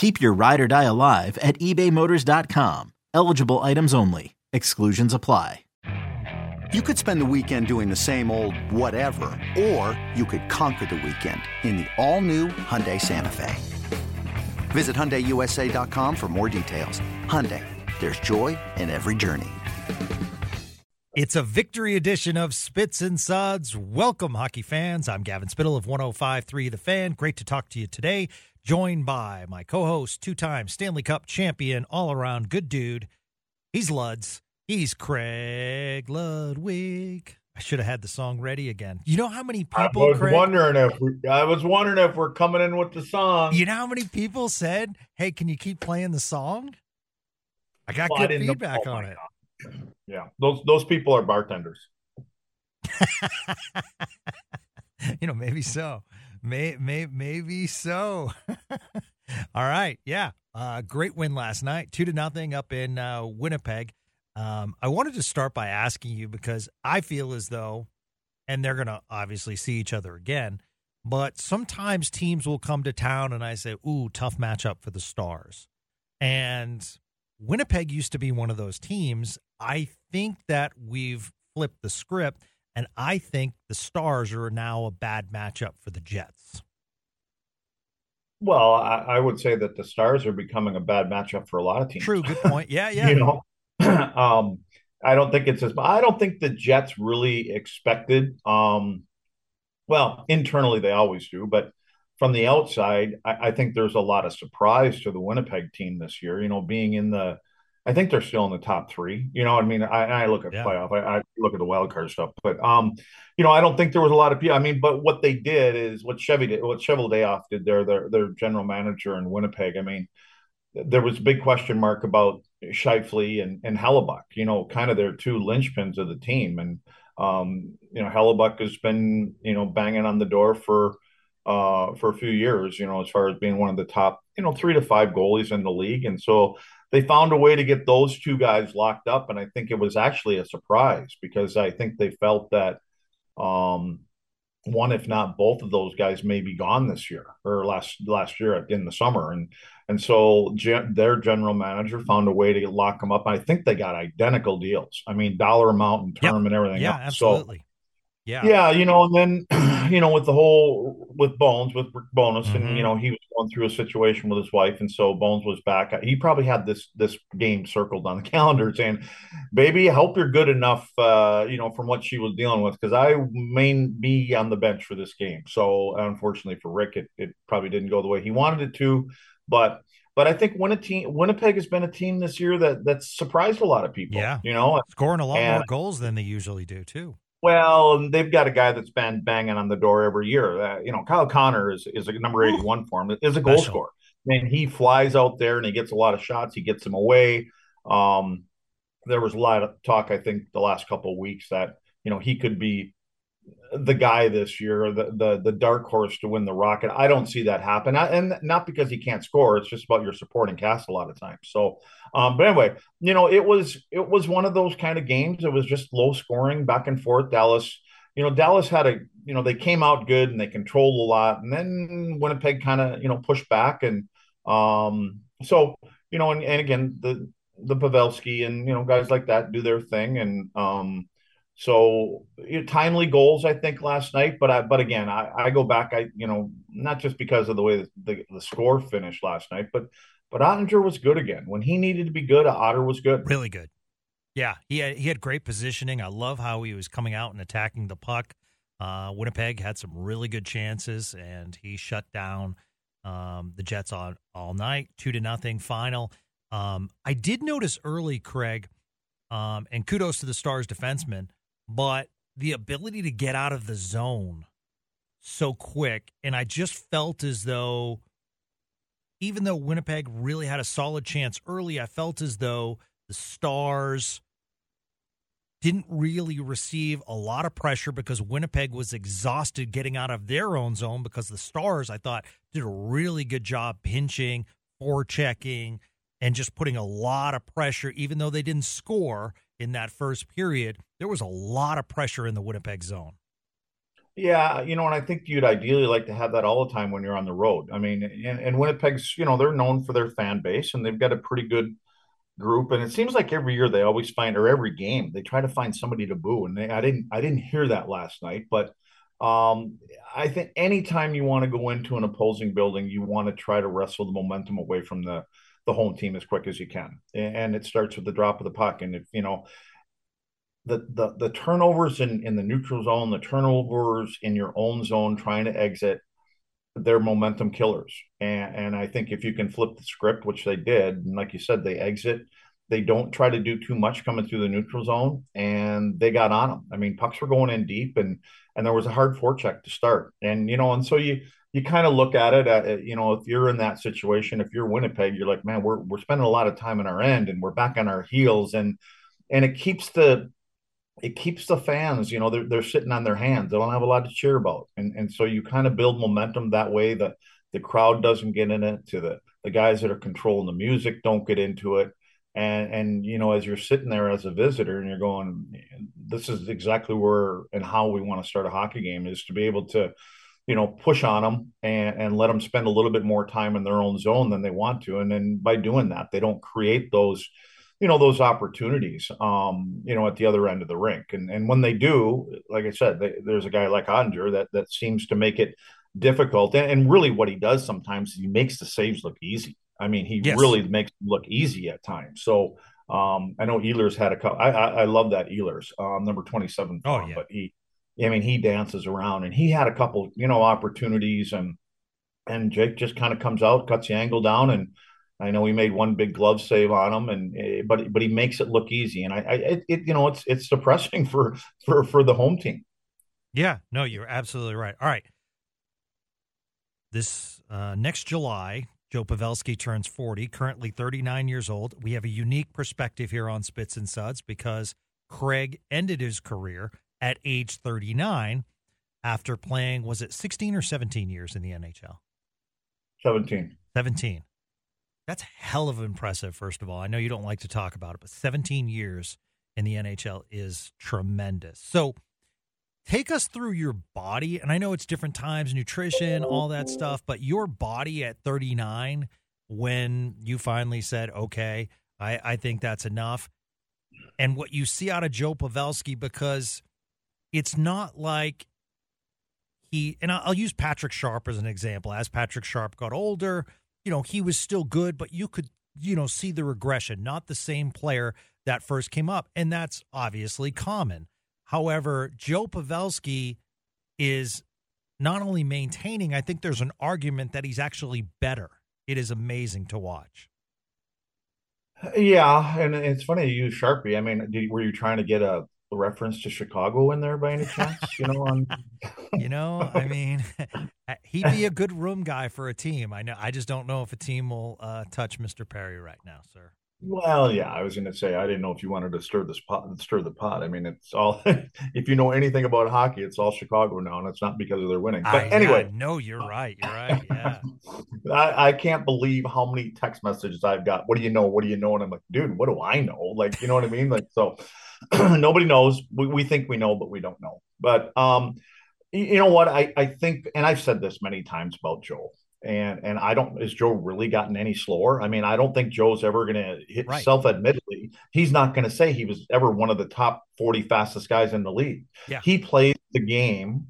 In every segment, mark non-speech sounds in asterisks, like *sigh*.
Keep your ride or die alive at ebaymotors.com. Eligible items only. Exclusions apply. You could spend the weekend doing the same old whatever, or you could conquer the weekend in the all-new Hyundai Santa Fe. Visit HyundaiUSA.com for more details. Hyundai, there's joy in every journey. It's a victory edition of Spits and Suds. Welcome, hockey fans. I'm Gavin Spittle of 105.3 The Fan. Great to talk to you today. Joined by my co host, two time Stanley Cup champion, all around good dude. He's Luds. He's Craig Ludwig. I should have had the song ready again. You know how many people? I was Craig, wondering if we, I was wondering if we're coming in with the song. You know how many people said, "Hey, can you keep playing the song?" I got Well, good know- feedback oh on it. Yeah, those those people are bartenders. *laughs* you know, maybe so. May, may, maybe so. *laughs* All right. Yeah. Uh, great win last night, two to nothing up in uh, Winnipeg. Um, I wanted to start by asking you because I feel as though, and they're going to obviously see each other again, but sometimes teams will come to town and I say, ooh, tough matchup for the Stars. And Winnipeg used to be one of those teams. I think that we've flipped the script, and I think the Stars are now a bad matchup for the Jets. Well, I, I would say that the Stars are becoming a bad matchup for a lot of teams. True, good point. Yeah, *laughs* yeah. you know, *clears throat* um, I don't think it's as. I don't think the Jets really expected. Um, well, internally they always do, but from the outside, I, I think there's a lot of surprise to the Winnipeg team this year. You know, being in the, I think they're still in the top three. You know, I mean, I, I look at Yeah. playoff, I, I look at the wild card stuff, but um, you know, I don't think there was a lot of people. I mean, but what they did is what Chevy did, what Cheveldayoff did there, their their general manager in Winnipeg. I mean, there was a big question mark about Scheifele and and Hellebuyck. You know, kind of their two linchpins of the team, and um, you know, Hellebuyck has been you know banging on the door for uh for a few years. You know, as far as being one of the top you know three to five goalies in the league, and so they found a way to get those two guys locked up, and I think it was actually a surprise because I think they felt that um, one, if not both of those guys, may be gone this year or last last year in the summer, and and so gen- their general manager found a way to lock them up. I think they got identical deals. I mean, dollar amount and term Yep. and everything. Yeah, else. So absolutely. yeah. yeah, you know, and then you know, with the whole with Bones, with Rick Bowness, Mhm. and you know, he was going through a situation with his wife, and so Bones was back. He probably had this this game circled on the *laughs* calendar, saying, "Baby, I hope you're good enough." Uh, you know, from what she was dealing with, because I may be on the bench for this game. So, unfortunately for Rick, it it probably didn't go the way he wanted it to, but. But I think when a team, Winnipeg has been a team this year that that's surprised a lot of people. Yeah. you know, Scoring a lot more goals than they usually do, too. Well, and they've got a guy that's been banging on the door every year. Uh, you know, Kyle Connor is is a number eighty one for him. Is a goal Special. scorer. I mean, he flies out there and he gets a lot of shots. He gets them away. Um, there was a lot of talk, I think, the last couple of weeks that you know he could be the guy this year, the the the dark horse to win the Rocket. I don't see that happen, I, and not because he can't score. It's just about your supporting cast a lot of times. So, um, but anyway, you know, it was it was one of those kind of games. It was just low scoring, back and forth. Dallas, you know, Dallas had a you know they came out good and they controlled a lot, and then Winnipeg kind of you know pushed back, and um, so you know, and, and again the the Pavelski and you know guys like that do their thing, and um. So you know, timely goals, I think, last night. But I, but again, I, I go back. I you know not just because of the way the, the, the score finished last night, but but Oettinger was good again when he needed to be good. Otter was good. Really good. Yeah, he had, he had great positioning. I love how he was coming out and attacking the puck. Uh, Winnipeg had some really good chances, and he shut down um, the Jets on all night, two to nothing final. Um, I did notice early, Craig, um, and kudos to the Stars defenseman, but the ability to get out of the zone so quick, and I just felt as though, even though Winnipeg really had a solid chance early, I felt as though the Stars didn't really receive a lot of pressure because Winnipeg was exhausted getting out of their own zone because the Stars, I thought, did a really good job pinching, forechecking, and just putting a lot of pressure, even though they didn't score in that first period. There was a lot of pressure in the Winnipeg zone. Yeah, you know, and I think you'd ideally like to have that all the time when you're on the road. I mean, and, and Winnipeg's, you know, they're known for their fan base and they've got a pretty good – group, and it seems like every year they always find, or every game they try to find somebody to boo. And they, I didn't, I didn't hear that last night, but um, I think anytime you want to go into an opposing building, you want to try to wrestle the momentum away from the the home team as quick as you can, and it starts with the drop of the puck. And if you know the the the turnovers in in the neutral zone, the turnovers in your own zone, trying to exit they're momentum killers. And, and I think if you can flip the script, which they did, and like you said, they exit, they don't try to do too much coming through the neutral zone, and they got on them. I mean, pucks were going in deep, and and there was a hard forecheck to start, and you know, and so you you kind of look at it at you know if you're in that situation, if you're Winnipeg, you're like, man, we're we're spending a lot of time in our end, and we're back on our heels, and and it keeps the it keeps the fans, you know, they're, they're sitting on their hands. They don't have a lot to cheer about. And, and so you kind of build momentum that way that the crowd doesn't get in it to the, the guys that are controlling the music don't get into it. And, and, you know, as you're sitting there as a visitor and you're going, this is exactly where and how we want to start a hockey game is to be able to, you know, push on them and, and let them spend a little bit more time in their own zone than they want to. And then by doing that, they don't create those, you know those opportunities um you know at the other end of the rink. And and when they do like i said they, there's a guy like Oettinger that that seems to make it difficult. And, and, really what he does sometimes he makes the saves look easy. I mean he yes. really makes them look easy at times. So um i know Ehlers had a couple I, I, I love that Ehlers um number 27 oh yeah. but he i mean he dances around and he had a couple you know opportunities and and jake just kind of comes out cuts the angle down and I know he made one big glove save on him, and eh, but but he makes it look easy, and I, I it, it, you know it's it's depressing *laughs* for for for the home team. Yeah, no, you're absolutely right. All right, this uh, next July, Joe Pavelski turns 40, currently 39 years old. We have a unique perspective here on Spits and Suds because Craig ended his career at age 39 after playing was it 16 or 17 years in the NHL? 17. 17. That's hell of impressive, first of all. I know you don't like to talk about it, but 17 years in the NHL is tremendous. So take us through your body. And I know it's different times, nutrition, all that stuff, but your body at 39, when you finally said, okay, I, I think that's enough. And what you see out of Joe Pavelski, because it's not like he, and I'll use Patrick Sharp as an example. As Patrick Sharp got older, you know, he was still good, but you could, you know, see the regression, not the same player that first came up. And that's obviously common. However, Joe Pavelski is not only maintaining, I think there's an argument that he's actually better. It is amazing to watch. Yeah, and it's funny you use Sharpie. I mean, were you trying to get a reference to Chicago in there by any chance? You know, on *laughs* you know, I mean, *laughs* he'd be a good room guy for a team. I know. I just don't know if a team will uh, touch Mr. Perry right now, sir. Well, yeah, I was going to say I didn't know if you wanted to stir this pot, stir the pot. I mean, it's all. *laughs* if you know anything about hockey, it's all Chicago now, and it's not because of their winning. But I, anyway, no, you're right. You're right. Yeah. I, I can't believe how many text messages I've got. What do you know? What do you know? And I'm like, dude, what do I know? Like, you know what I mean? Like, so *clears throat* nobody knows. We, we think we know, but we don't know. But um, you know what? I I think, and I've said this many times about Joe. and and I don't is Joe really gotten any slower? I mean, I don't think Joe's ever going to hit right. self admittedly. He's not going to say he was ever one of the top 40 fastest guys in the league. Yeah. He plays the game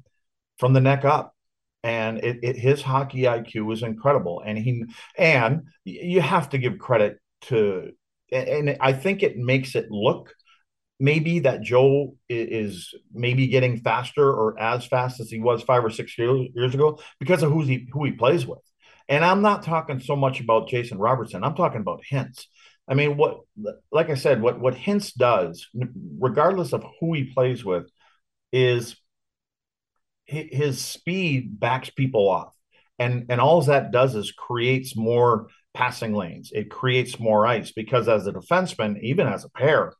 from the neck up. And it, it his hockey IQ is incredible. And he and you have to give credit to and I think it makes it look maybe that Joe is maybe getting faster or as fast as he was five or six years, ago because of who he who he plays with. And I'm not talking so much about Jason Robertson. I'm talking about Hintz. I mean, what like I said, what what Hintz does, regardless of who he plays with, is his speed backs people off. And and all that does is creates more passing lanes. It creates more ice because as a defenseman, even as a pair,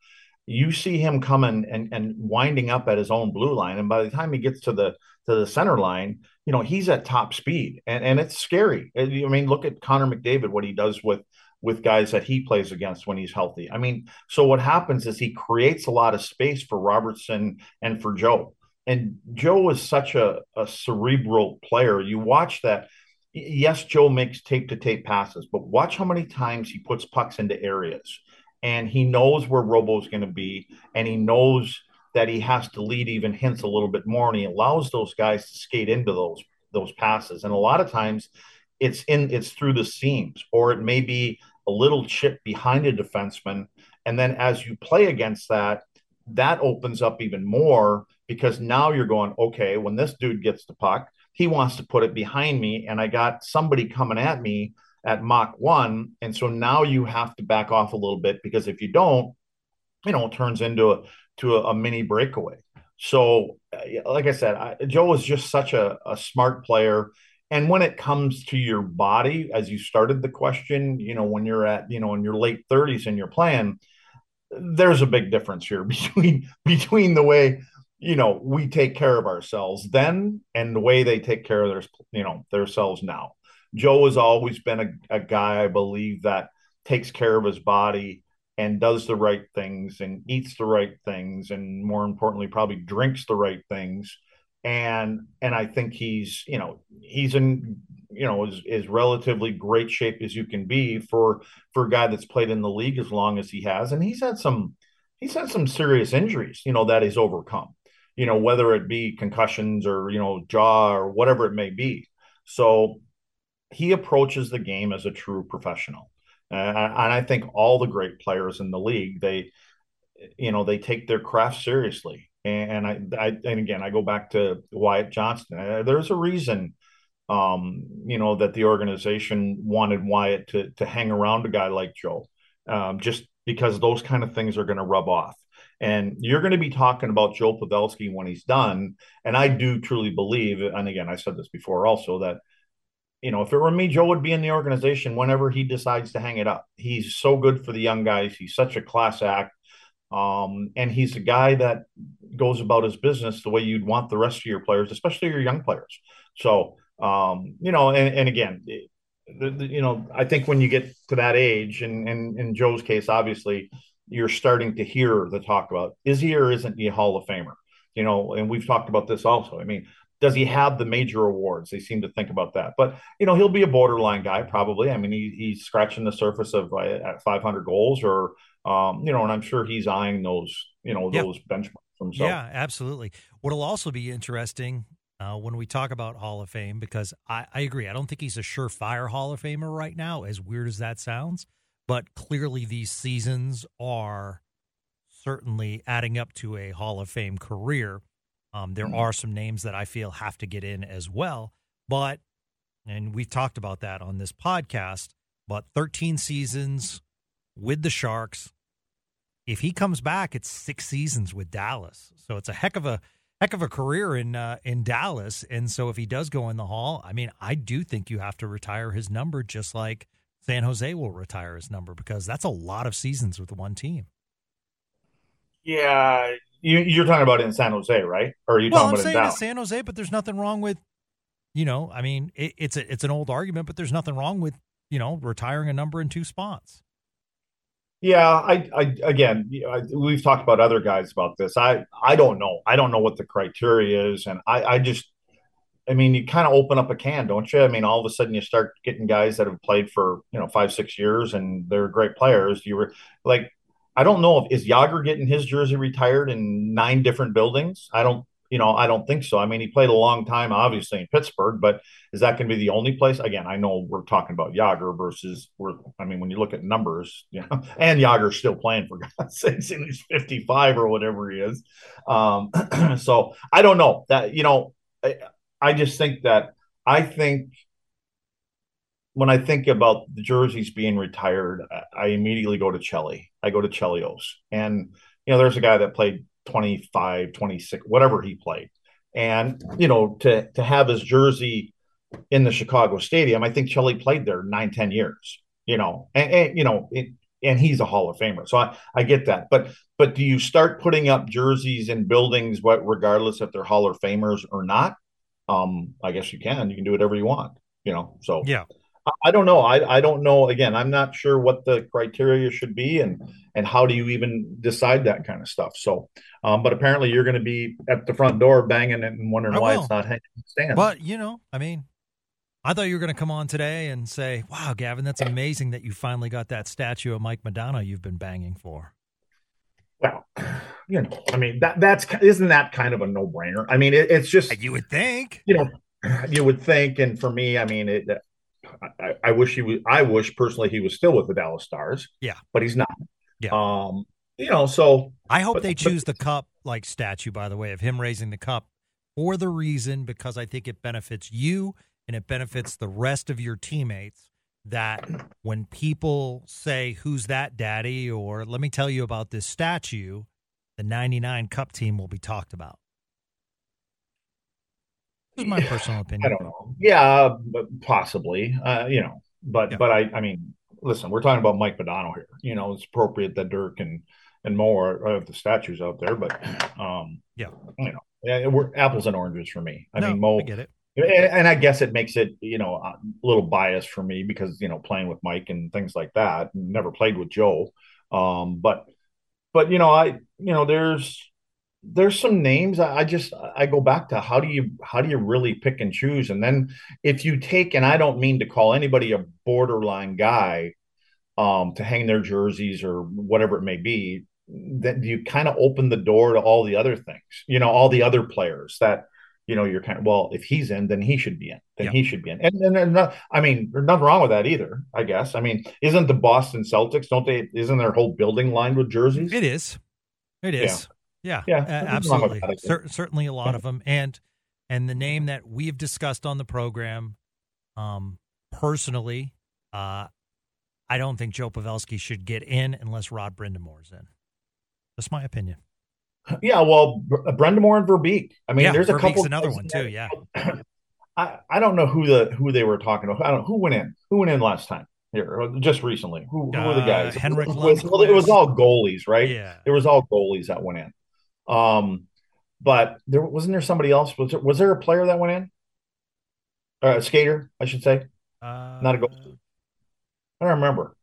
you see him coming and, and winding up at his own blue line. And by the time he gets to the to the center line, you know, he's at top speed. And and it's scary. I mean, look at Connor McDavid, what he does with with guys that he plays against when he's healthy. I mean, so what happens is he creates a lot of space for Robertson and for Joe. And Joe is such a, a cerebral player. You watch that. Yes, Joe makes tape to tape passes, but watch how many times he puts pucks into areas and he knows where Robo's going to be, and he knows that he has to lead even Hintz a little bit more, and he allows those guys to skate into those those passes. And a lot of times, it's in it's through the seams, or it may be a little chip behind a defenseman, and then as you play against that, that opens up even more because now you're going okay. When this dude gets the puck, he wants to put it behind me, and I got somebody coming at me at Mach 1. And so now you have to back off a little bit because if you don't, you know, it turns into a, to a, a mini breakaway. So, uh, like I said, I, Joe is just such a, a smart player. And when it comes to your body, as you started the question, you know, when you're at, you know, in your late 30s and you're playing, there's a big difference here *laughs* between between the way you know we take care of ourselves then and the way they take care of their you know themselves now Joe has always been a, a guy, I believe, that takes care of his body and does the right things and eats the right things and more importantly probably drinks the right things. And and i think he's you know he's in you know is, is relatively great shape as you can be for for a guy that's played in the league as long as he has. And he's had some he's had some serious injuries you know that he's overcome you know whether it be concussions or you know jaw or whatever it may be. So he approaches the game as a true professional. Uh, and I think all the great players in the league, they, you know, they take their craft seriously. And I, I and again, I go back to Wyatt Johnston. Uh, there's a reason, um, you know, that the organization wanted Wyatt to to hang around a guy like Joe, um, just because those kind of things are going to rub off. And you're going to be talking about Joe Pavelski when he's done. And I do truly believe, and again, I said this before also, that you know, if it were me, Joe would be in the organization whenever he decides to hang it up. He's so good for the young guys. He's such a class act. Um, and he's a guy that goes about his business the way you'd want the rest of your players, especially your young players. So, um, you know, and, and again, the, the, you know, I think when you get to that age, and, and in Joe's case, obviously, you're starting to hear the talk about is he or isn't he a Hall of Famer? You know, and we've talked about this also. I mean, does he have the major awards? They seem to think about that, but you know he'll be a borderline guy probably. I mean he, he's scratching the surface of uh, at 500 goals, or um, you know, and I'm sure he's eyeing those you know those benchmarks himself. Yeah, absolutely. What'll also be interesting uh, when we talk about Hall of Fame because I, I agree. I don't think he's a surefire Hall of Famer right now, as weird as that sounds. But clearly, these seasons are certainly adding up to a Hall of Fame career. Um, there mm-hmm. are some names that I feel have to get in as well, but and we've talked about that on this podcast. But 13 seasons with the Sharks. If he comes back, it's six seasons with Dallas. So it's a heck of a heck of a career in uh, in Dallas. And so if he does go in the Hall, I mean, I do think you have to retire his number, just like San Jose will retire his number, because that's a lot of seasons with one team. Yeah, you, are talking about in San Jose, right? Or are you well, talking I'm about saying in San Jose, but there's nothing wrong with, you know, I mean, it, it's a, it's an old argument, but there's nothing wrong with, you know, retiring a number in two spots. Yeah, I, I again, I, we've talked about other guys about this. I, I don't know. I don't know what the criteria is, and I, I just, I mean, you kind of open up a can, don't you? I mean, all of a sudden you start getting guys that have played for you know five, six years, and they're great players. You were like I don't know if is Jagr getting his jersey retired in nine different buildings. I don't You know, I don't think so. I mean, he played a long time, obviously in Pittsburgh, but is that going to be the only place? Again, I know we're talking about Jagr versus we're. I mean, when you look at numbers, *laughs* you know, and Jagr's still playing for God's *laughs* sakes, he's fifty five or whatever he is. Um, *clears throat* so I don't know that. You know, I, I just think that I think when I think about the jerseys being retired, I immediately go to Chelly. I go to Chelios. And, you know, there's a guy that played 25, 26, whatever he played. And, you know, to to have his jersey in the Chicago Stadium, I think Chelly played there nine, 10 years, you know, and, and you know, it, and he's a Hall of Famer. So I, I get that. But but do you start putting up jerseys in buildings what regardless if they're Hall of Famers or not? Um, I guess you can. You can do whatever you want, you know. So yeah. I don't know. I, I don't know. Again, I'm not sure what the criteria should be and and how do you even decide that kind of stuff. So, um, but apparently you're going to be at the front door banging it and wondering I why will. it's not hanging in the stands. But you know, I mean, I thought you were going to come on today and say, "Wow, Gavin, that's amazing that you finally got that statue of Mike Modano you've been banging for." well, you know, I mean that that's isn't that kind of a no brainer. I mean, it, it's just You would think. you know you would think, and for me, I mean it. I, I wish he was. I wish personally he was still with the Dallas Stars. Yeah. but he's not. Yeah. Um, you know, so I hope But- they but- choose the cup like statue, by the way, of him raising the cup for the reason because I think it benefits you and it benefits the rest of your teammates. That when people say, Who's that, daddy? or let me tell you about this statue, the 99 Cup team will be talked about. Is my personal opinion. I don't know. Yeah, possibly. Uh, you know, but Yeah. but I I mean, listen, we're talking about Mike Modano here. You know, it's appropriate that Dirk and and more of the statues out there, but um, Yeah. you know, yeah, we're apples and oranges for me. I no, mean, Mo, I get it. and, and I guess it makes it you know a little biased for me because you know playing with Mike and things like that. Never played with Joe, um, but but you know I you know there's there's some names I, just I go back to how do you how do you really pick and choose and then if you take and I don't mean to call anybody a borderline guy um to hang their jerseys or whatever it may be then you kind of open the door to all the other things you know all the other players that you know you're kind of well if he's in then he should be in then Yeah. he should be in and, and, and not, I mean there's nothing wrong with that either I guess I mean isn't the Boston Celtics don't they isn't their whole building lined with jerseys It is. It is. Yeah. Yeah, nothing absolutely. Cer- certainly a lot of them. And and the name that we've discussed on the program, um, personally, uh, I don't think Joe Pavelski should get in unless Rod Brind'Amour's in. That's my opinion. Yeah, well, Br- Brind'Amour and Verbeek. I mean, yeah, there's a couple. another one too. Yeah. *clears throat* I, I don't know who the who they were talking about. I don't who went in. Who went in last time here? Just recently. Who, who were the Uh, guys? Henrik it was, well, it was all goalies, right? Yeah. It was all goalies that went in. Um, but there wasn't there somebody else. Was there, was there a player that went in? Uh, a skater, I should say. Uh, Not a goal. I don't remember.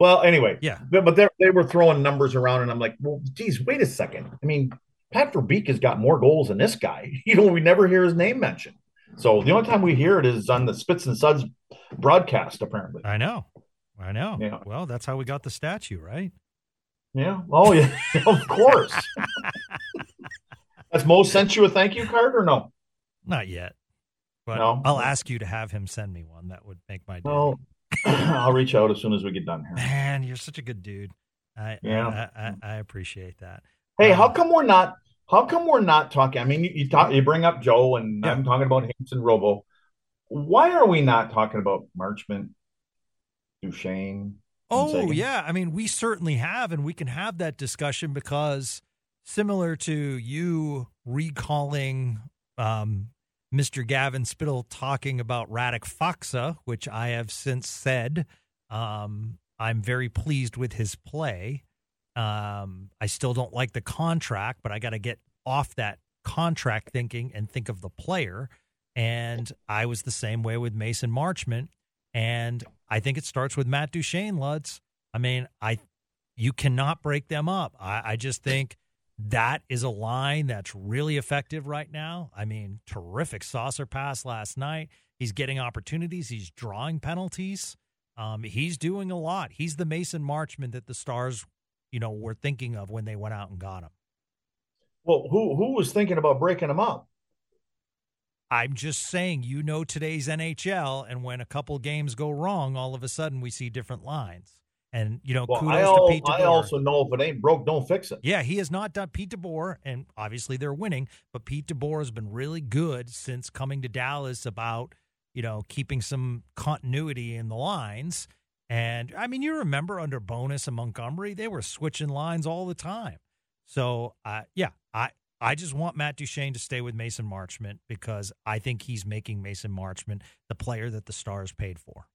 Well, anyway, Yeah. but, they were throwing numbers around, and I'm like, well, geez, wait a second. I mean, Pat Verbeek has got more goals than this guy. *laughs* You know, we never hear his name mentioned. So the only time we hear it is on the Spits and Suds broadcast, apparently. I know. I know. Yeah. Well, that's how we got the statue, right? Yeah. Oh, yeah. *laughs* of course. *laughs* Has Mo sent you a thank you card or no? Not yet. But No? I'll ask you to have him send me one. That would make my day. Well, *clears throat* I'll reach out as soon as we get done here. Man, you're such a good dude. I Yeah. I, I, I appreciate that. Hey, how Um, come we're not? How come we're not talking? I mean, you, you talk, you bring up Joe, and Yeah. I'm talking about Hampson Robo. Why are we not talking about Marchment, Duchene? Oh yeah, I mean we certainly have, and we can have that discussion because similar to you recalling um, Mr. Gavin Spittle talking about Radek Faksa, which I have since said um, I'm very pleased with his play. Um, I still don't like the contract, but I got to get off that contract thinking and think of the player. And I was the same way with Mason Marchment. And I think it starts with Matt Duchene, Luds. I mean, I you cannot break them up. I, I just think that is a line that's really effective right now. I mean, terrific saucer pass last night. He's getting opportunities. He's drawing penalties. Um, he's doing a lot. He's the Mason Marchment that the Stars, you know, were thinking of when they went out and got him. Well, who who was thinking about breaking him up? I'm just saying, you know, today's NHL, and when a couple games go wrong, all of a sudden we see different lines. And you know, well, kudos I, to Pete DeBoer. I also know if it ain't broke, don't fix it. Yeah, he has not done Pete DeBoer, and obviously they're winning, but Pete DeBoer has been really good since coming to Dallas about, you know, keeping some continuity in the lines. And I mean, you remember under Bowness and Montgomery, they were switching lines all the time. So, uh, yeah, I, I just want Matt Duchene to stay with Mason Marchment because I think he's making Mason Marchment the player that the Stars paid for.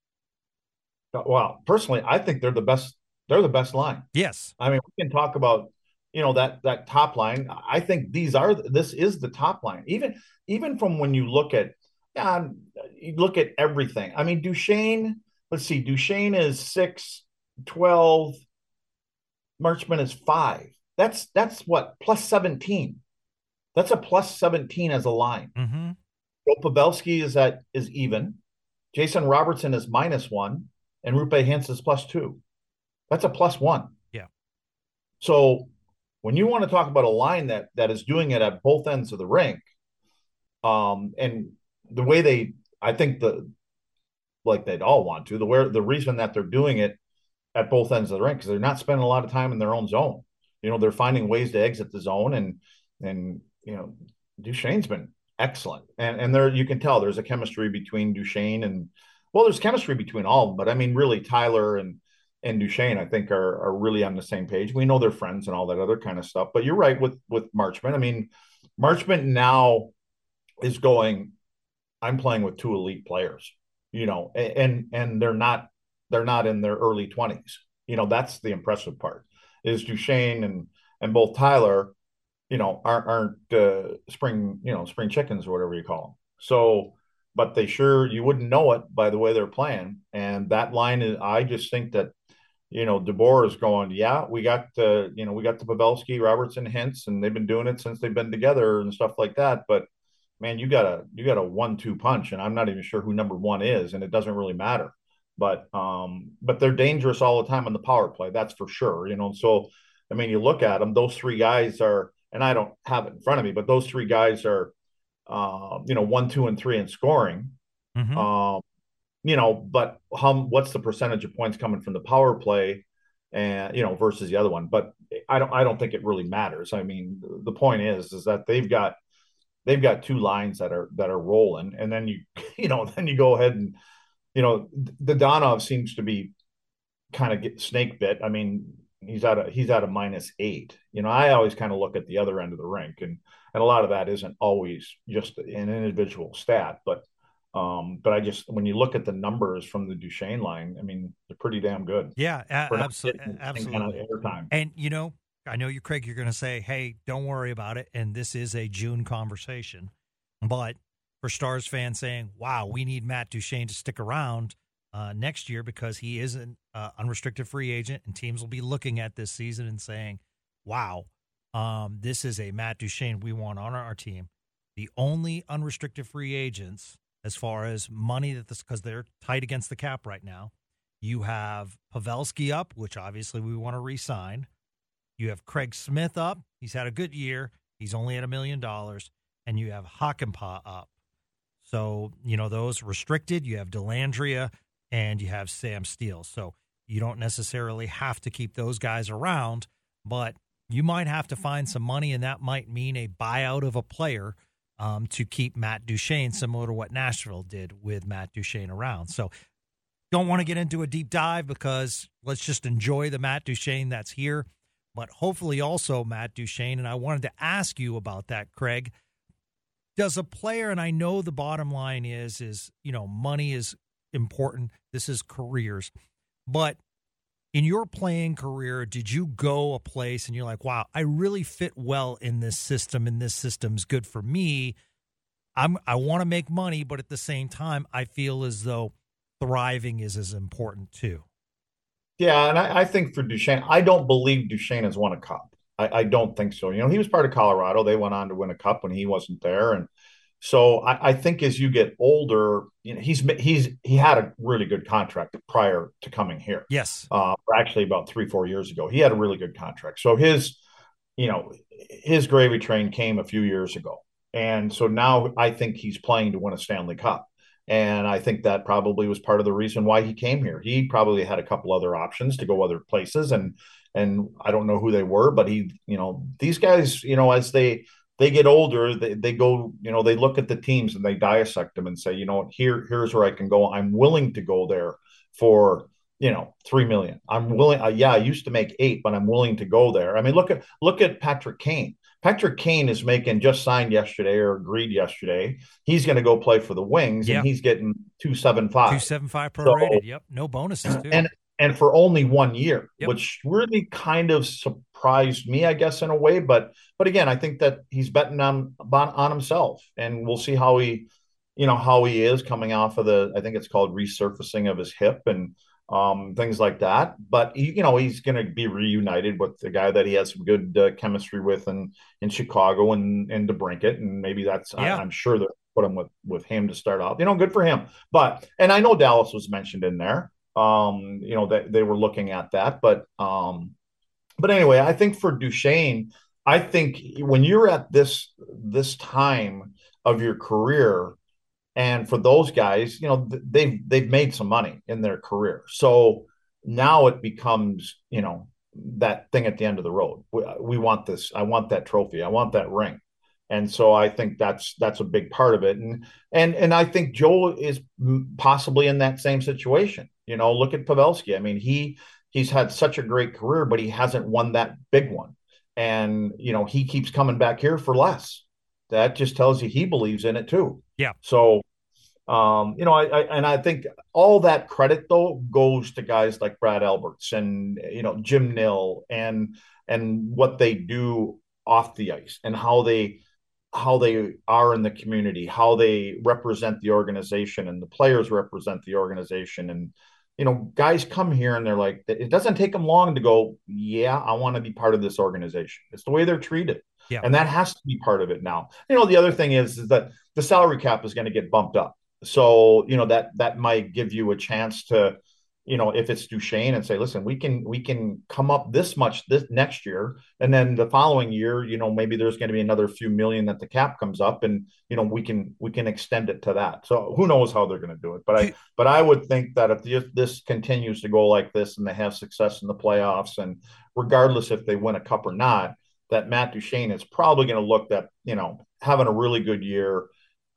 Well, personally, I think they're the best. They're the best line. Yes. I mean, we can talk about you know that that top line. I think these are this is the top line. Even even from when you look at um, you look at everything. I mean, Duchene. Let's see. Duchene is six, 12. Marchment is five. That's that's what plus seventeen. That's a plus seventeen as a line. Mm-hmm. Joe Pavelski is at is even. Jason Robertson is minus one and Roope Hintz is plus two. That's a plus one. Yeah. So when you want to talk about a line that that is doing it at both ends of the rink, um, and the way they, I think the, like they'd all want to, the where the reason that they're doing it at both ends of the rink because they're not spending a lot of time in their own zone. You know, they're finding ways to exit the zone, and and you know, Duchene's been excellent, and and there you can tell there's a chemistry between Duchene and well, there's chemistry between all of them, but I mean, really, Tyler and and Duchene, I think, are are really on the same page. We know they're friends and all that other kind of stuff. But you're right with with Marchment. I mean, Marchment now is going. I'm playing with two elite players, you know, and and they're not they're not in their early 20s. You know, that's the impressive part. Is Duchene and and both Tyler, you know, aren't aren't uh, spring you know spring chickens or whatever you call them. So but they sure you wouldn't know it by the way they're playing. And that line is, I just think that, you know, DeBoer is going, yeah, we got, uh, you know, we got the Pavelski, Robertson, Hintz, and they've been doing it since they've been together and stuff like that. But man, you got a you got a one-two punch, and I'm not even sure who number one is, and it doesn't really matter. But um, but they're dangerous all the time on the power play, that's for sure. You know, so I mean, you look at them; those three guys are, and I don't have it in front of me, but those three guys are uh, you know, one, two, and three in scoring. Mm-hmm. Um, you know, but how, what's the percentage of points coming from the power play, and you know, versus the other one? But I don't, I don't think it really matters. I mean, the point is, is that they've got, they've got two lines that are that are rolling, and then you, *laughs* you know, then you go ahead and, you know, Dadonov seems to be kind of get snake bit. I mean, he's at a he's at a minus eight. You know, I always kind of look at the other end of the rink and and a lot of that isn't always just an individual stat, but um, but I just when you look at the numbers from the Duchene line, I mean they're pretty damn good. Yeah, a- absolutely, absolutely. Kind of and you know, I know you, Craig. You're going to say, "Hey, don't worry about it," and this is a June conversation. But for Stars fans saying, "Wow, we need Matt Duchene to stick around uh, next year because he is an uh, unrestricted free agent, and teams will be looking at this season and saying, "Wow, um, this is a Matt Duchene we want on our team. The only unrestricted free agents, as far as money that this, because they're tight against the cap right now. You have Pavelski up, which obviously we want to re-sign. You have Craig Smith up. He's had a good year. He's only at a million dollars, and you have Hakanpää up. So you know those restricted. You have Dellandrea and you have Sam Steel. So you don't necessarily have to keep those guys around, but you might have to find some money, and that might mean a buyout of a player um, to keep Matt Duchene, similar to what Nashville did with Matt Duchene around. So, don't want to get into a deep dive because let's just enjoy the Matt Duchene that's here, but hopefully also Matt Duchene. And I wanted to ask you about that, Craig. Does a player, and I know the bottom line is, is you know, money is important. This is careers, but in your playing career, did you go a place and you're like, wow, I really fit well in this system and this system's good for me? I'm I want to make money, but at the same time, I feel as though thriving is as important too. Yeah, and I, I think for Duchene, I don't believe Duchene has won a cup. I, I, don't think so. You know, he was part of Colorado. They went on to win a cup when he wasn't there, and so I, I, think as you get older, you know, he's he's he had a really good contract prior to coming here. Yes, uh, actually about three four years ago, he had a really good contract. So his, you know, his gravy train came a few years ago. And so now I think he's playing to win a Stanley Cup. And I think that probably was part of the reason why he came here. He probably had a couple other options to go other places and and I don't know who they were, but he, you know, these guys, you know, as they they get older, they, they go, you know, they look at the teams and they dissect them and say, you know, here here's where I can go. I'm willing to go there for you know three million. I'm willing. Uh, yeah, I used to make eight, but I'm willing to go there. I mean, look at look at Patrick Kane. Patrick Kane is making just signed yesterday or agreed yesterday. He's going to go play for the Wings, yep. and he's getting two seven five. Two seven five prorated. So, yep, no bonuses too. And and for only one year, yep. which really kind of surprised me, I guess, in a way. But but again, I think that he's betting on on himself, and we'll see how he, you know, how he is coming off of the. I think it's called resurfacing of his hip, and um, things like that. But he, you know, he's going to be reunited with the guy that he has some good uh, chemistry with in in Chicago and and DeBrincat, and maybe that's yeah. I, am sure that put him with with him to start off. You know, good for him. But and I know Dallas was mentioned in there. Um, you know that they, they were looking at that, but um, but anyway, I think for Duchene, I think when you're at this this time of your career and for those guys, you know, they've they've made some money in their career. So now it becomes, you know, that thing at the end of the road. We, we want this. I want that trophy. I want that ring. And so I think that's that's a big part of it. And and and I think Joe is possibly in that same situation. You know, look at Pavelski. I mean, he he's had such a great career, but he hasn't won that big one. And you know, he keeps coming back here for less. That just tells you he believes in it too. Yeah. So um, you know, I, I, and I think all that credit though goes to guys like Brad Alberts and you know Jim Nill and and what they do off the ice and how they how they are in the community, how they represent the organization, and the players represent the organization. And you know, guys come here and they're like, it doesn't take them long to go, yeah, I want to be part of this organization. It's the way they're treated. Yeah. And that has to be part of it now. You know, the other thing is, is that the salary cap is going to get bumped up. So, you know, that that might give you a chance to, you know, if it's Duchene and say, listen, we can we can come up this much this next year. And then the following year, you know, maybe there's going to be another few million that the cap comes up and, you know, we can we can extend it to that. So who knows how they're going to do it. But I but I would think that if, the, this continues to go like this and they have success in the playoffs and regardless if they win a cup or not, that Matt Duchene is probably going to look that you know, having a really good year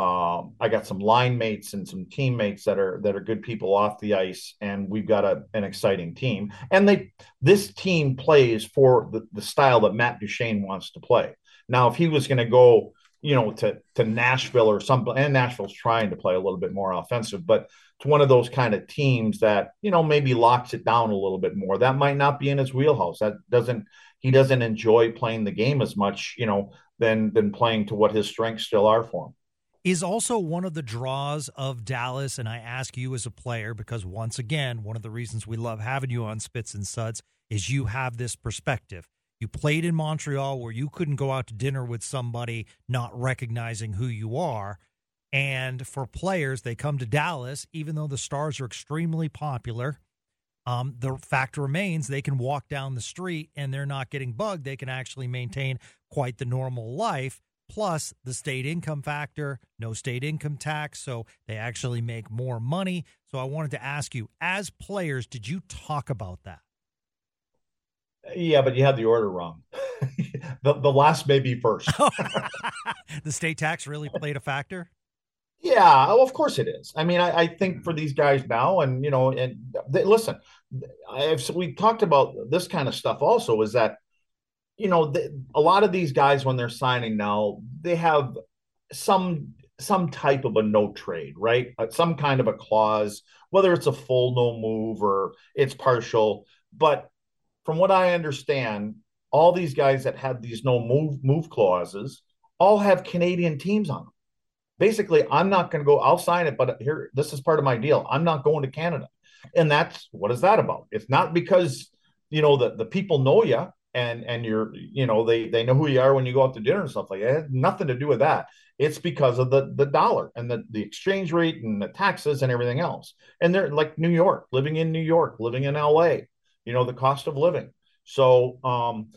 um, I got some line mates and some teammates that are that are good people off the ice, and we've got a, an exciting team. And they this team plays for the, the style that Matt Duchene wants to play. Now, if he was going to go, you know, to to Nashville or some, and Nashville's trying to play a little bit more offensive, but to one of those kind of teams that you know maybe locks it down a little bit more, that might not be in his wheelhouse. That doesn't he doesn't enjoy playing the game as much, you know, than than playing to what his strengths still are for him is also one of the draws of Dallas. And I ask you as a player, because once again, one of the reasons we love having you on Spits and Suds is you have this perspective. You played in Montreal where you couldn't go out to dinner with somebody not recognizing who you are. And for players, they come to Dallas, even though the stars are extremely popular. Um, the fact remains they can walk down the street and they're not getting bugged. They can actually maintain quite the normal life plus the state income factor, no state income tax. So they actually make more money. So I wanted to ask you, as players, did you talk about that? Yeah, but you had the order wrong. *laughs* the, the last may be first. *laughs* the state tax really played a factor? Yeah, well, of course it is. I mean, I, I, think for these guys now, and you know, and they, listen, I've, we talked about this kind of stuff also. Is that you know, the, a lot of these guys when they're signing now, they have some some type of a no trade, right? Uh, some kind of a clause, whether it's a full no move or it's partial. But from what I understand, all these guys that have these no move move clauses all have Canadian teams on them. Basically, I'm not going to go. I'll sign it, but here, this is part of my deal. I'm not going to Canada, and that's what is that about? It's not because you know the the people know you and and you're you know they they know who you are when you go out to dinner and stuff like that. Nothing to do with that. It's because of the the dollar and the the exchange rate and the taxes and everything else. And they're like New York, living in New York, living in LA, you know, the cost of living. So um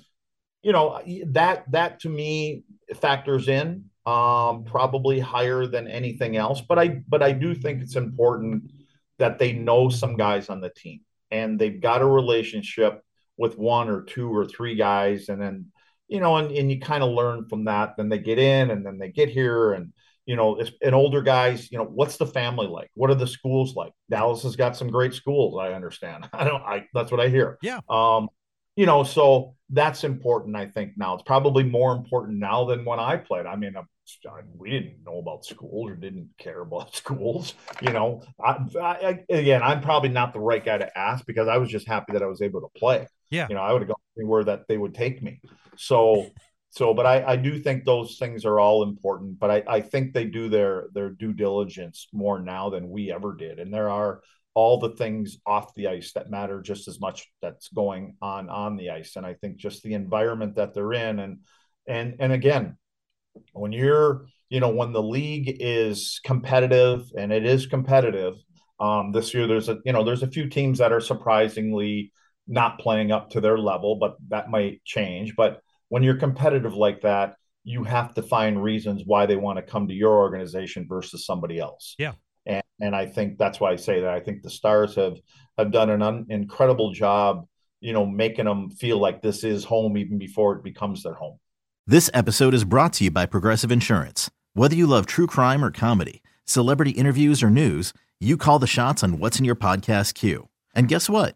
you know that that to me factors in um, probably higher than anything else. But I but I do think it's important that they know some guys on the team and they've got a relationship with one or two or three guys, and then you know, and, and you kind of learn from that. Then they get in, and then they get here, and you know, and older guys, you know, what's the family like? What are the schools like? Dallas has got some great schools. I understand. *laughs* I don't. I that's what I hear. Yeah. Um, you know, so that's important. I think now it's probably more important now than when I played. I mean, we didn't know about schools or didn't care about *laughs* schools. You know, I, I, again, I'm probably not the right guy to ask because I was just happy that I was able to play. Yeah, you know, I would have gone anywhere that they would take me. So, so, but I, I do think those things are all important. But I, I think they do their their due diligence more now than we ever did, and there are all the things off the ice that matter just as much that's going on on the ice and i think just the environment that they're in and and and again when you're you know when the league is competitive and it is competitive um, this year there's a you know there's a few teams that are surprisingly not playing up to their level but that might change but when you're competitive like that you have to find reasons why they want to come to your organization versus somebody else yeah and, and i think that's why i say that i think the stars have have done an un, incredible job you know making them feel like this is home even before it becomes their home this episode is brought to you by Progressive Insurance. Whether you love true crime or comedy, celebrity interviews or news, you call the shots on what's in your podcast queue. And guess what?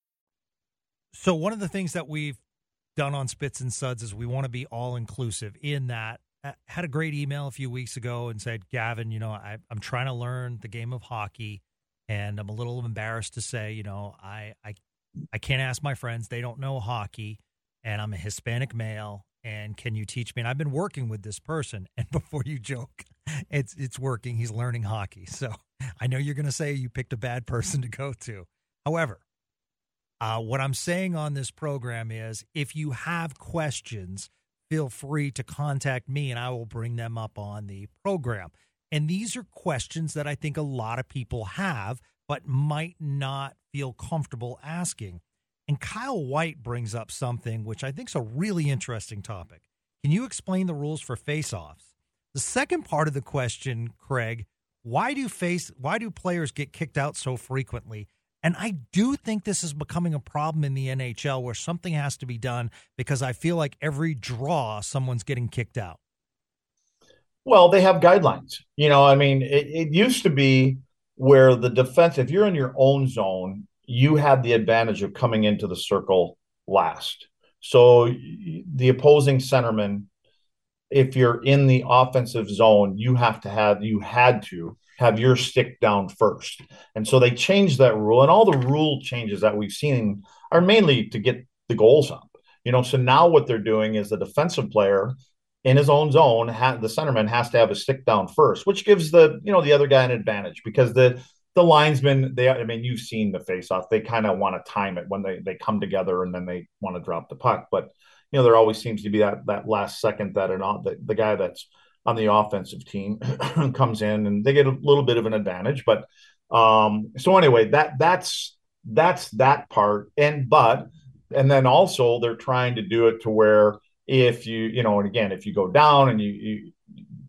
So one of the things that we've done on Spits and Suds is we want to be all inclusive in that. I had a great email a few weeks ago and said, Gavin, you know, I, I'm trying to learn the game of hockey, and I'm a little embarrassed to say, you know, I I I can't ask my friends; they don't know hockey, and I'm a Hispanic male, and can you teach me? And I've been working with this person, *laughs* and before you joke, it's it's working. He's learning hockey, so *laughs* I know you're going to say you picked a bad person to go to. However, uh, what I'm saying on this program is if you have questions, feel free to contact me and I will bring them up on the program. And these are questions that I think a lot of people have, but might not feel comfortable asking. And Kyle White brings up something which I think is a really interesting topic. Can you explain the rules for face-offs? The second part of the question, Craig, why do face why do players get kicked out so frequently? And I do think this is becoming a problem in the NHL where something has to be done because I feel like every draw, someone's getting kicked out. Well, they have guidelines. You know, I mean, it, it used to be where the defense, if you're in your own zone, you had the advantage of coming into the circle last. So the opposing centerman, if you're in the offensive zone, you have to have, you had to have your stick down first. And so they changed that rule. And all the rule changes that we've seen are mainly to get the goals up. You know, so now what they're doing is the defensive player in his own zone, ha- the centerman has to have his stick down first, which gives the you know the other guy an advantage because the the linesmen they I mean you've seen the face off they kind of want to time it when they they come together and then they want to drop the puck, but you know there always seems to be that that last second that an the, the guy that's on the offensive team *clears throat* comes in and they get a little bit of an advantage. But um, so anyway, that that's that's that part. And but and then also they're trying to do it to where if you you know and again if you go down and you, you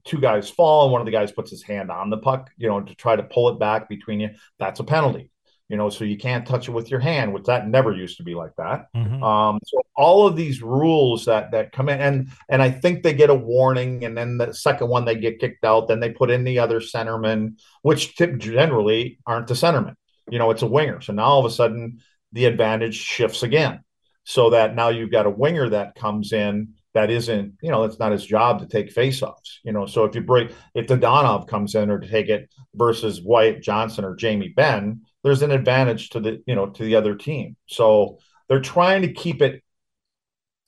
two guys fall and one of the guys puts his hand on the puck, you know, to try to pull it back between you, that's a penalty. You know, so you can't touch it with your hand, which that never used to be like that. Mhm. Um, so all of these rules that that come in, and and I think they get a warning, and then the second one they get kicked out. Then they put in the other centerman, which tip generally aren't the centerman. You know, it's a winger. So now all of a sudden the advantage shifts again, so that now you've got a winger that comes in that isn't, you know, it's not his job to take faceoffs. You know, so if you break, if Dadonov comes in or to take it versus Wyatt Johnston or Jamie Benn, there's an advantage to the, you know, to the other team. So they're trying to keep it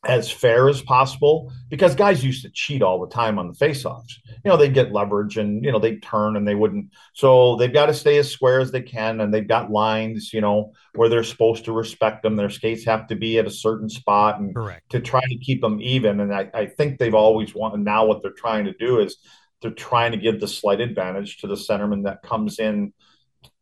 as fair as possible because guys used to cheat all the time on the faceoffs. You know, they'd get leverage and, you know, they'd turn and they wouldn't. So they've got to stay as square as they can. And they've got lines, you know, where they're supposed to respect them. Their skates have to be at a certain spot and Correct. to try to keep them even. And I, I think they've always wanted, now what they're trying to do is they're trying to give the slight advantage to the centerman that comes in,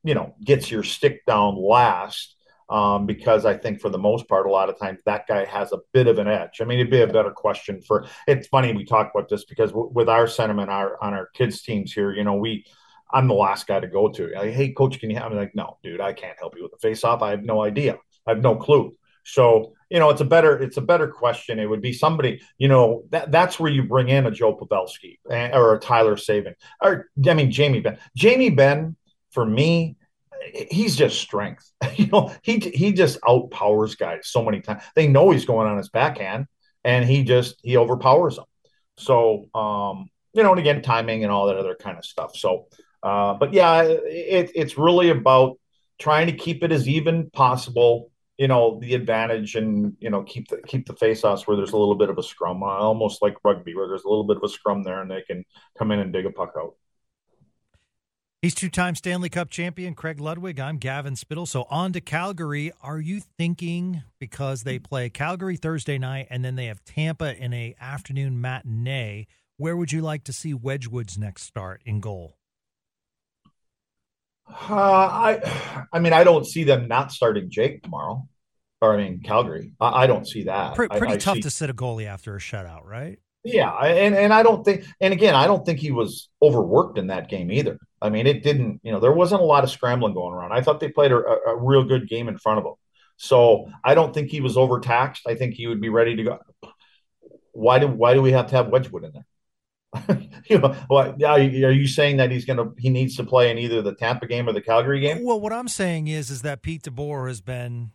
you know, gets your stick down last um, because I think for the most part, a lot of times that guy has a bit of an edge. I mean, it'd be a better question for. It's funny we talk about this because w- with our sentiment our on our kids teams here, you know, we. I'm the last guy to go to. Hey, coach, can you help me? Like, no, dude, I can't help you with the face-off. I have no idea. I have no clue. So, you know, it's a better it's a better question. It would be somebody, you know, that that's where you bring in a Joe Pavelski or a Tyler Seguin or I mean Jamie Benn. Jamie Benn for me he's just strength. *laughs* you know, he he just outpowers guys so many times. They know he's going on his backhand, and he just he overpowers them. So, um, you know, and again, timing and all that other kind of stuff. So, uh, but yeah, it, it's really about trying to keep it as even possible. You know, the advantage, and you know, keep the keep the face-offs where there's a little bit of a scrum, almost like rugby, where there's a little bit of a scrum there, and they can come in and dig a puck out. He's two time Stanley Cup champion Craig Ludwig. I'm Gavin Spittle. So on to Calgary. Are you thinking because they play Calgary Thursday night and then they have Tampa in a afternoon matinee, where would you like to see Wedgewood's next start in goal? Uh, I, I mean, I don't see them not starting Jake tomorrow, or I mean Calgary. I, I don't see that. Pre- pretty I, I tough see, to sit a goalie after a shutout, right? Yeah, and and I don't think, and again, I don't think he was overworked in that game either. I mean, it didn't, you know, there wasn't a lot of scrambling going around. I thought they played a, a real good game in front of him. So I don't think he was overtaxed. I think he would be ready to go. Why do why do we have to have Wedgewood in there? *laughs* you know, what are you saying that he's gonna he needs to play in either the Tampa game or the Calgary game? Well, what I'm saying is is that Pete DeBoer has been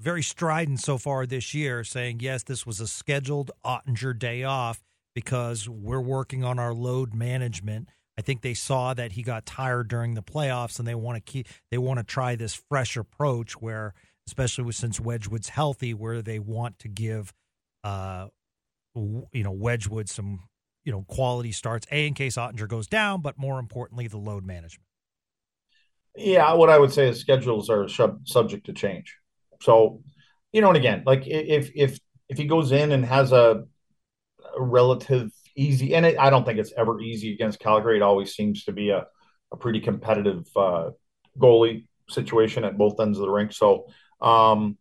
very strident so far this year, saying yes, this was a scheduled Oettinger day off because we're working on our load management. I think they saw that he got tired during the playoffs, and they want to keep they want to try this fresh approach where, especially with, since Wedgewood's healthy, where they want to give, uh, you know, Wedgewood some you know quality starts. A in case Oettinger goes down, but more importantly, the load management. Yeah, what I would say is schedules are sub- subject to change. So, you know, and again, like if if if he goes in and has a, a relative easy, and it, I don't think it's ever easy against Calgary. It always seems to be a, a pretty competitive uh, goalie situation at both ends of the rink. So, um,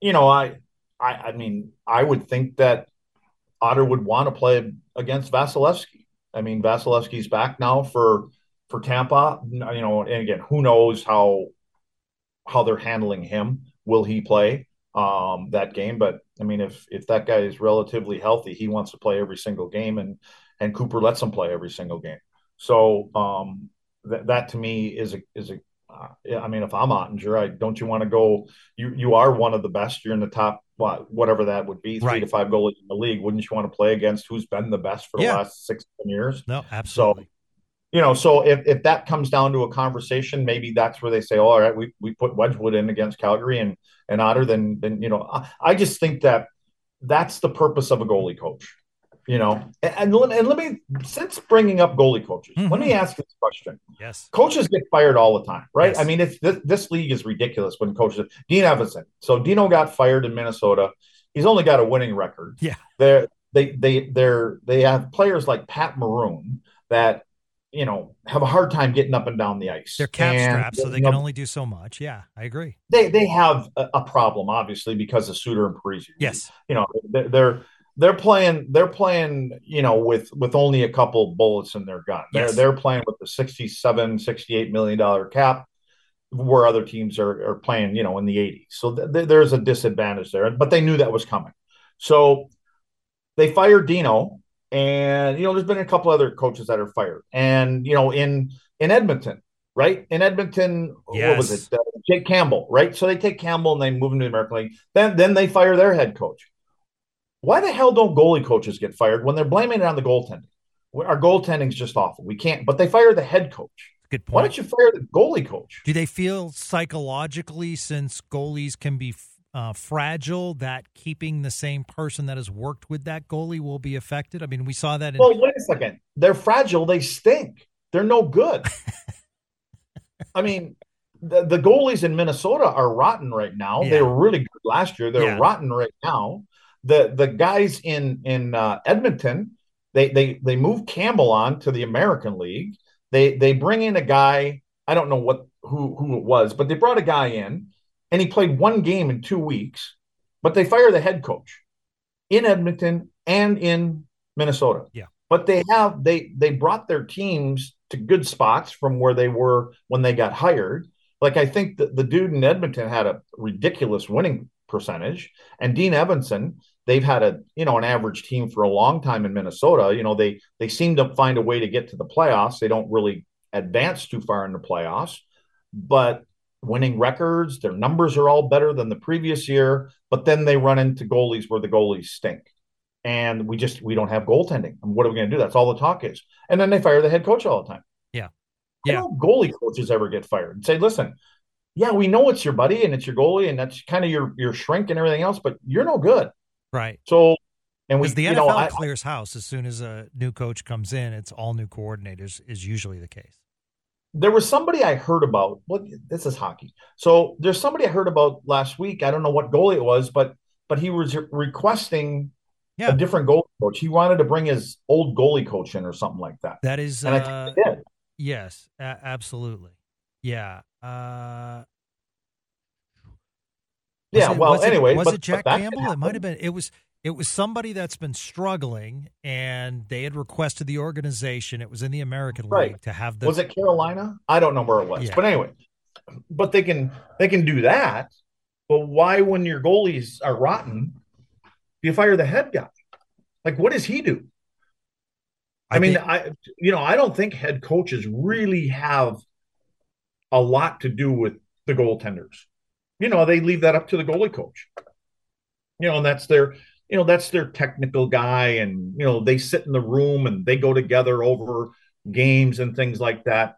you know, I, I, I mean, I would think that Otter would want to play against Vasilevskiy. I mean, Vasilevskiy's back now for for Tampa. You know, and again, who knows how how they're handling him? Will he play um, that game? But I mean, if if that guy is relatively healthy, he wants to play every single game, and and Cooper lets him play every single game. So um, that that to me is a is a uh, I mean, if I'm Oettinger, I don't you want to go? You you are one of the best. You're in the top, what, whatever that would be, three Right. to five goalies in the league. Wouldn't you want to play against who's been the best for the Yeah. last six years? No, absolutely. You know, so if, if that comes down to a conversation, maybe that's where they say, oh, all right, we, we put Wedgewood in against Calgary and and Otter. Then then you know, I, I just think that that's the purpose of a goalie coach. You know, and, and, let- and let me since bringing up goalie coaches, let me Mhm. ask this question yes. coaches get fired all the time, right? Yes. I mean, it's this, this league is ridiculous when coaches. Dean Evason. So Dino got fired in Minnesota. He's only got a winning record. Yeah. They're, they they they're they have players like Pat Maroon that you know have a hard time getting up and down the ice. They're cap And, strapped, so they can only do so much. Yeah, I agree. they they have a, a problem obviously because of Suter and Parise. Yes. You know they're, they're they're playing they're playing you know with with only a couple bullets in their gun. They're they're playing with the 67 68 million dollar cap where other teams are, are playing, you know, in the 80s. So th- there's a disadvantage there, but they knew that was coming. So they fired Dino, and you know, there's been a couple other coaches that are fired, and you know, in in Edmonton, right? In Edmonton, yes. what was it? Uh, Jack Campbell, right? So they take Campbell and they move him to the American League. Then then they fire their head coach. Why the hell don't goalie coaches get fired when they're blaming it on the goaltending? Our goaltending is just awful. We can't, but they fire the head coach. Good point. Why don't you fire the goalie coach? Do they feel psychologically, since goalies can be uh, fragile, that keeping the same person that has worked with that goalie will be affected? I mean, we saw that. In- well, wait a second. They're fragile. They stink. They're no good. *laughs* I mean, the, the goalies in Minnesota are rotten right now. Yeah. They were really good last year. They're Yeah. rotten right now. The the guys in in uh, Edmonton, they they they moved Campbell on to the American League. They they bring in a guy. I don't know what who who it was, but they brought a guy in, and he played one game in two weeks. But they fire the head coach in Edmonton and in Minnesota. Yeah. But they have they they brought their teams to good spots from where they were when they got hired. Like I think the, the dude in Edmonton had a ridiculous winning percentage, and Dean Evason, they've had a you know an average team for a long time in Minnesota. You know they they seem to find a way to get to the playoffs. They don't really advance too far in the playoffs, but winning records, their numbers are all better than the previous year. But then they run into goalies where the goalies stink and we just we don't have goaltending. And what are we going to do? That's all the talk is. And then they fire the head coach all the time. Yeah. Yeah. goalie coaches ever get fired and say, listen, yeah, we know it's your buddy and it's your goalie and that's kind of your your shrink and everything else, but you're no good. right. So and we the you NFL know I, clears house as soon as a new coach comes in. It's all new coordinators is usually the case. There was somebody I heard about. What this is hockey. So there's somebody I heard about last week. I don't know what goalie it was, but but he was requesting Yeah. a different goalie coach. He wanted to bring his old goalie coach in or something like that. That is, And I uh, they did. yes, a- absolutely. Yeah. Uh, Yeah, it- well, was it- anyway, was but- it Jack Campbell? It might have been. It was. It was somebody that's been struggling, and they had requested the organization. It was in the American Right. League to have the. was it Carolina? I don't know where it was, Yeah. but anyway, but they can they can do that. But why, when your goalies are rotten, do you fire the head guy? Like, what does he do? I, mean, think- I you know I don't think head coaches really have a lot to do with the goaltenders. You know, they leave that up to the goalie coach. You know, and that's their you know that's their technical guy, and you know they sit in the room and they go together over games and things like that.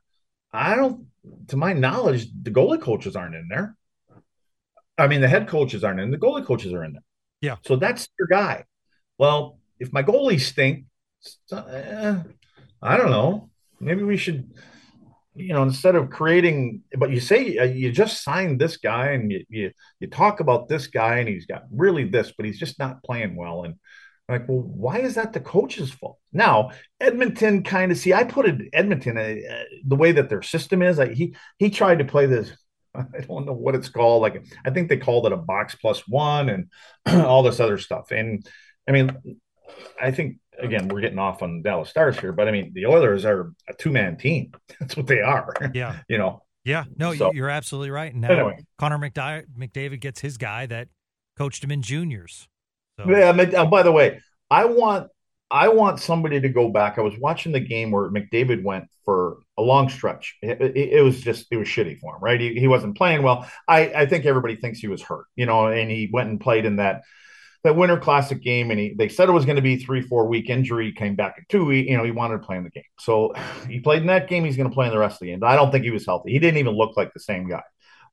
I don't, to my knowledge, the goalie coaches aren't in there. I mean, the head coaches aren't in. The goalie coaches are in there. Yeah. So that's your guy. Well, if my goalies stink, eh, I don't know. Maybe we should, you know, instead of creating, but you say uh, you just signed this guy and you, you you talk about this guy and he's got really this, but he's just not playing well. And I'm like, well, why is that the coach's fault? Now, Edmonton kind of see. I put it Edmonton uh, uh, the way that their system is. He he tried to play this. *laughs* I don't know what it's called. Like I think they called it a box plus one and *clears throat* all this other stuff. And I mean, I think again we're getting off on Dallas Stars here, but I mean the Oilers are a two man team. *laughs* That's what they are. yeah. *laughs* you know. Yeah, no, So- you're absolutely right. And now Anyway. Connor McDi- McDavid gets his guy that coached him in juniors. So, Yeah. Uh, by the way, I want I want somebody to go back. I was watching the game where McDavid went for a long stretch. It, it, it was just it was shitty for him, right? He, he wasn't playing well. I I think everybody thinks he was hurt, you know, and he went and played in that that Winter Classic game, and he they said it was going to be three four week injury. He came back at two. He, you know, he wanted to play in the game, so *sighs* he played in that game. He's going to play in the rest of the game. I don't think he was healthy. He didn't even look like the same guy.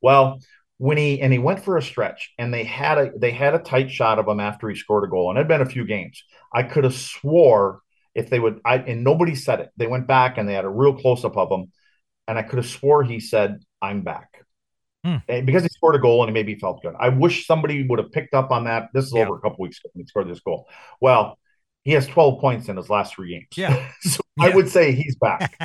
Well, when he and he went for a stretch, and they had a they had a tight shot of him after he scored a goal, and it had been a few games. I could have swore if they would, I and nobody said it. They went back and they had a real close up of him, and I could have swore he said, "I'm back." Hmm. Because he scored a goal and he maybe felt good. I wish somebody would have picked up on that. This is Yeah. over a couple weeks ago when he scored this goal. Well, he has 12 points in his last three games. Yeah. *laughs* so I would say he's back.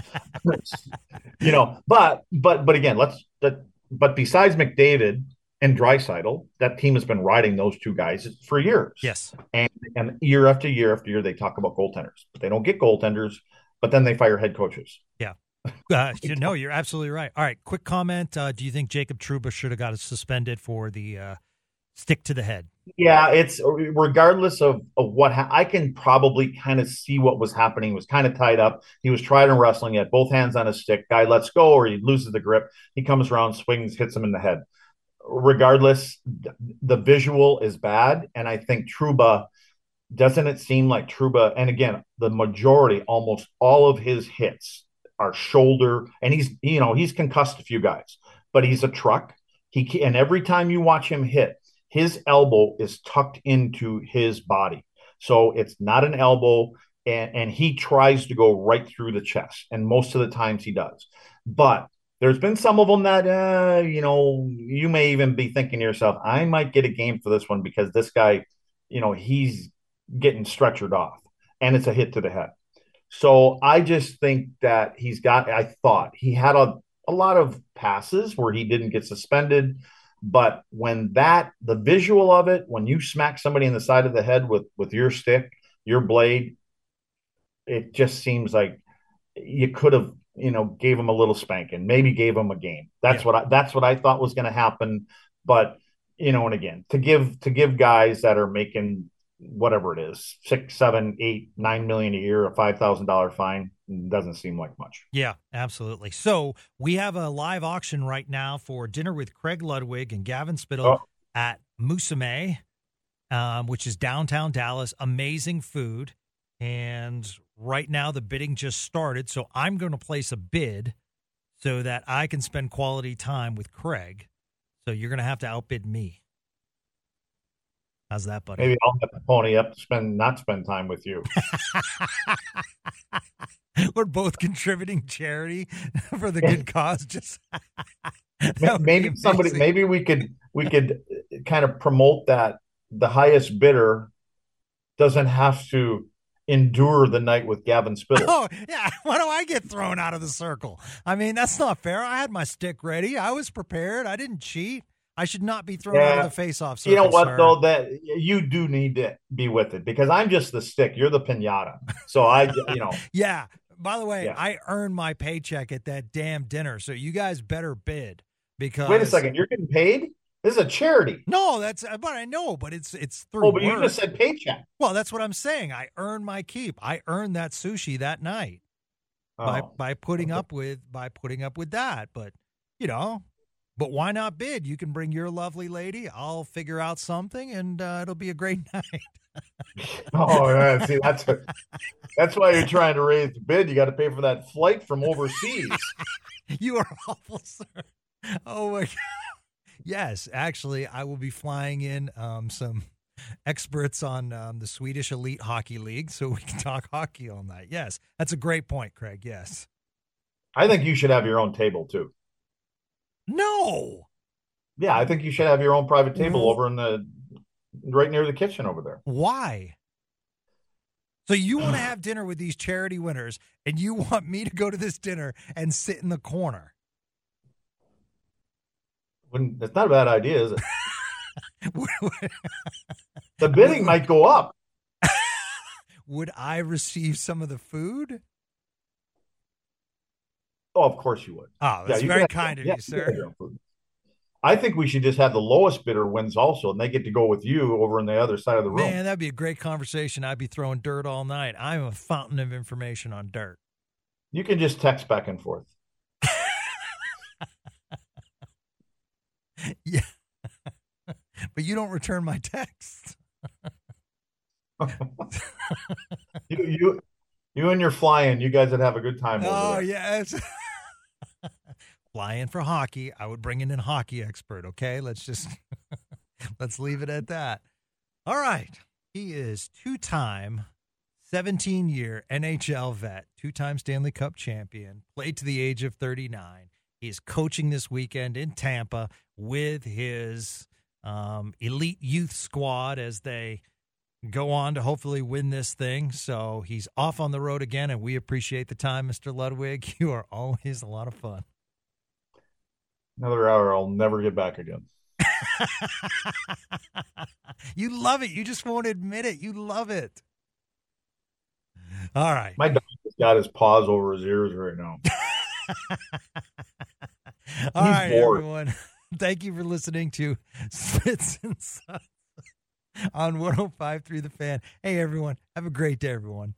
*laughs* you know, but but but again, let's that but besides McDavid and Draisaitl, that team has been riding those two guys for years. yes, And and year after year after year, they talk about goaltenders, but they don't get goaltenders. But then they fire head coaches. Yeah. Uh, know, you're absolutely right. All right, quick comment. Uh, do you think Jacob Trouba should have got suspended for the uh, stick to the head? Yeah, it's regardless of, of what ha- I can probably kind of see what was happening. He was kind of tied up. He was trying to wrestling. He had both hands on his stick. Guy lets go or he loses the grip. He comes around, swings, hits him in the head. Regardless, the visual is bad. And I think Trouba, doesn't it seem like Trouba, and again, the majority, almost all of his hits are shoulder, and he's, you know, he's concussed a few guys, but he's a truck. He and every time you watch him hit, his elbow is tucked into his body. So it's not an elbow, and, and he tries to go right through the chest. And most of the times he does. But there's been some of them that, uh, you know, you may even be thinking to yourself, I might get a game for this one because this guy, you know, he's getting stretchered off and it's a hit to the head. So I just think that he's got, I thought he had a, a lot of passes where he didn't get suspended. But when that the visual of it, when you smack somebody in the side of the head with with your stick, your blade, it just seems like you could have you know gave him a little spanking, maybe gave him a game. That's yeah. what I, that's what I thought was going to happen. But you know, and again, to give to give guys that are making whatever it is six seven eight nine million a year a five thousand dollar fine doesn't seem like much. Yeah absolutely. So we have a live auction right now for dinner with craig ludwig and gavin spittle oh. at Musume, um, which is downtown dallas. Amazing food. And right now the bidding just started so i'm going to place a bid so that i can spend quality time with craig. So you're going to have to outbid me How's that, buddy? Maybe I'll have to pony up to spend not spend time with you. *laughs* We're both contributing charity *laughs* for the good cause. Just *laughs* maybe somebody, maybe we could we could uh, kind of promote that the highest bidder doesn't have to endure the night with Gavin Spittle. Oh, yeah. Why do I get thrown out of the circle? I mean, that's not fair. I had my stick ready. I was prepared. I didn't cheat. I should not be thrown yeah. out of the face-off. Circle, you know what sir. though? That you do need to be with it because I'm just the stick. You're the pinata. So I, you *laughs* know. yeah. By the way, yeah. I earned my paycheck at that damn dinner, so you guys better bid because. Wait a second, you're getting paid. This is a charity. No, that's uh, but I know, but it's it's through. Oh, but work. you just said paycheck. Well, that's what I'm saying. I earned my keep. I earned that sushi that night oh. by by putting okay. up with by putting up with that. But you know, but why not bid? You can bring your lovely lady. I'll figure out something, and uh, it'll be a great *laughs* night. oh yeah, see that's a, that's why you're trying to raise the bid. You got to pay for that flight from overseas. *laughs* you are awful, sir. Oh my god. *laughs* Yes, actually, I will be flying in um, some experts on um, the Swedish Elite Hockey League, so we can talk hockey all night. Yes, that's a great point, Craig. Yes, I think you should have your own table too. No. Yeah, I think you should have your own private table mm-hmm. over in the right near the kitchen over there. Why? So you *sighs* want to have dinner with these charity winners, and you want me to go to this dinner and sit in the corner? When it's not a bad idea, is it? *laughs* the bidding might go up. *laughs* Would I receive some of the food? Oh, of course you would. Oh, that's yeah, very kind of yeah, you, sir. I think we should just have the lowest bidder wins also, and they get to go with you over on the other side of the room. Man, that'd be a great conversation. I'd be throwing dirt all night. I'm a fountain of information on dirt. You can just text back and forth. *laughs* yeah. *laughs* but you don't return my texts. *laughs* you, you you and your flying, you guys would have a good time. Oh yes. *laughs* flying for hockey. I would bring in a hockey expert. Okay, let's just *laughs* let's leave it at that. All right, he is two-time, 17-year NHL vet, two-time Stanley Cup champion, played to the age of 39. He's coaching this weekend in Tampa with his um, elite youth squad as they go on to hopefully win this thing. So he's off on the road again, and we appreciate the time, Mr. Ludwig. *laughs* You are always a lot of fun. Another hour, I'll never get back again. *laughs* you love it. You just won't admit it. You love it. All right. My dog has got his paws over his ears right now. *laughs* All He's right, bored. everyone. Thank you for listening to Spits and Suds on 105 through the fan. Hey, everyone. Have a great day, everyone.